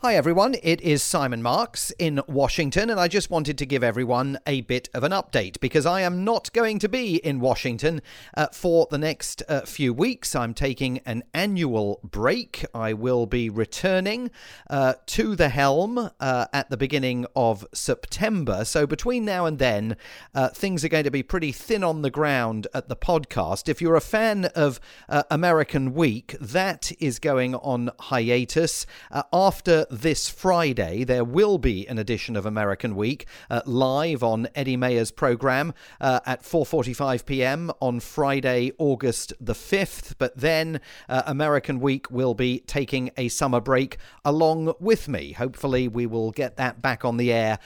Hi everyone, it is Simon Marks in Washington, and I just wanted to give everyone a bit of an update because I am not going to be in Washington uh, for the next uh, few weeks. I'm taking an annual break. I will be returning uh, to the helm uh, at the beginning of September. So between now and then, uh, things are going to be pretty thin on the ground at the podcast. If you're a fan of uh, American Week, that is going on hiatus after this Friday, there will be an edition of American Week uh, live on Eddie Mair's program uh, at 4:45 p.m. on Friday, August the 5th. But then uh, American Week will be taking a summer break along with me. Hopefully, we will get that back on the air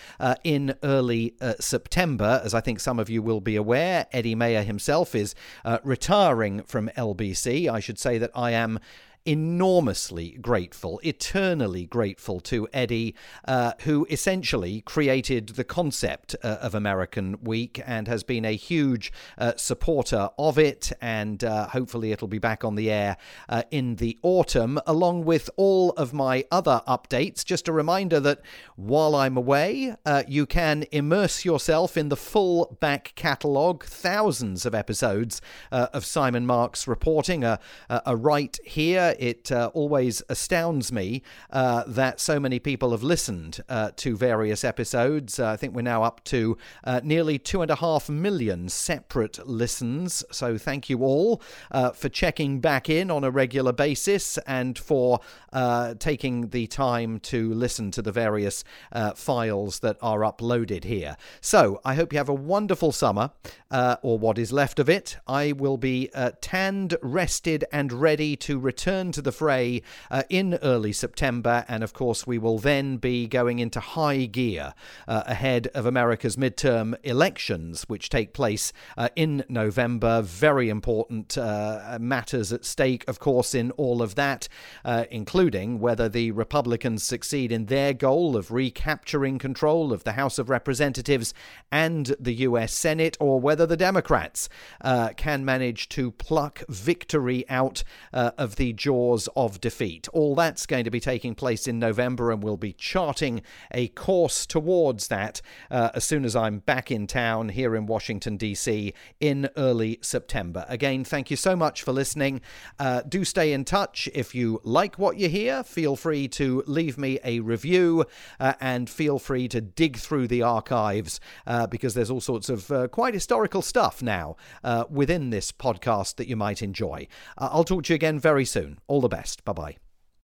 in early September. As I think some of you will be aware, Eddie Mair himself is retiring from LBC. I should say that I am enormously grateful, eternally grateful to Eddie, uh, who essentially created the concept uh, of American Week and has been a huge uh, supporter of it. And uh, hopefully, it'll be back on the air uh, in the autumn, along with all of my other updates. Just a reminder that while I'm away, uh, you can immerse yourself in the full back catalogue, thousands of episodes of Simon Marks reporting, a, a right here it uh, always astounds me uh, that so many people have listened uh, to various episodes. Uh, I think we're now up to uh, nearly two and a half million separate listens. So thank you all for checking back in on a regular basis and for taking the time to listen to the various files that are uploaded here. So I hope you have a wonderful summer, or what is left of it. I will be tanned, rested, and ready to return return to the fray uh, in early September, and of course, we will then be going into high gear uh, ahead of America's midterm elections, which take place uh, in November. Very important uh, matters at stake, of course, in all of that, uh, including whether the Republicans succeed in their goal of recapturing control of the House of Representatives and the U.S. Senate, or whether the Democrats uh, can manage to pluck victory out of the jaws of defeat. All that's going to be taking place in November, and we'll be charting a course towards that uh, as soon as I'm back in town here in Washington, D.C. in early September. Again, thank you so much for listening. Uh, do stay in touch. If you like what you hear, feel free to leave me a review uh, and feel free to dig through the archives uh, because there's all sorts of uh, quite historical stuff now uh, within this podcast that you might enjoy. I'll talk to you again very soon. All the best. Bye bye.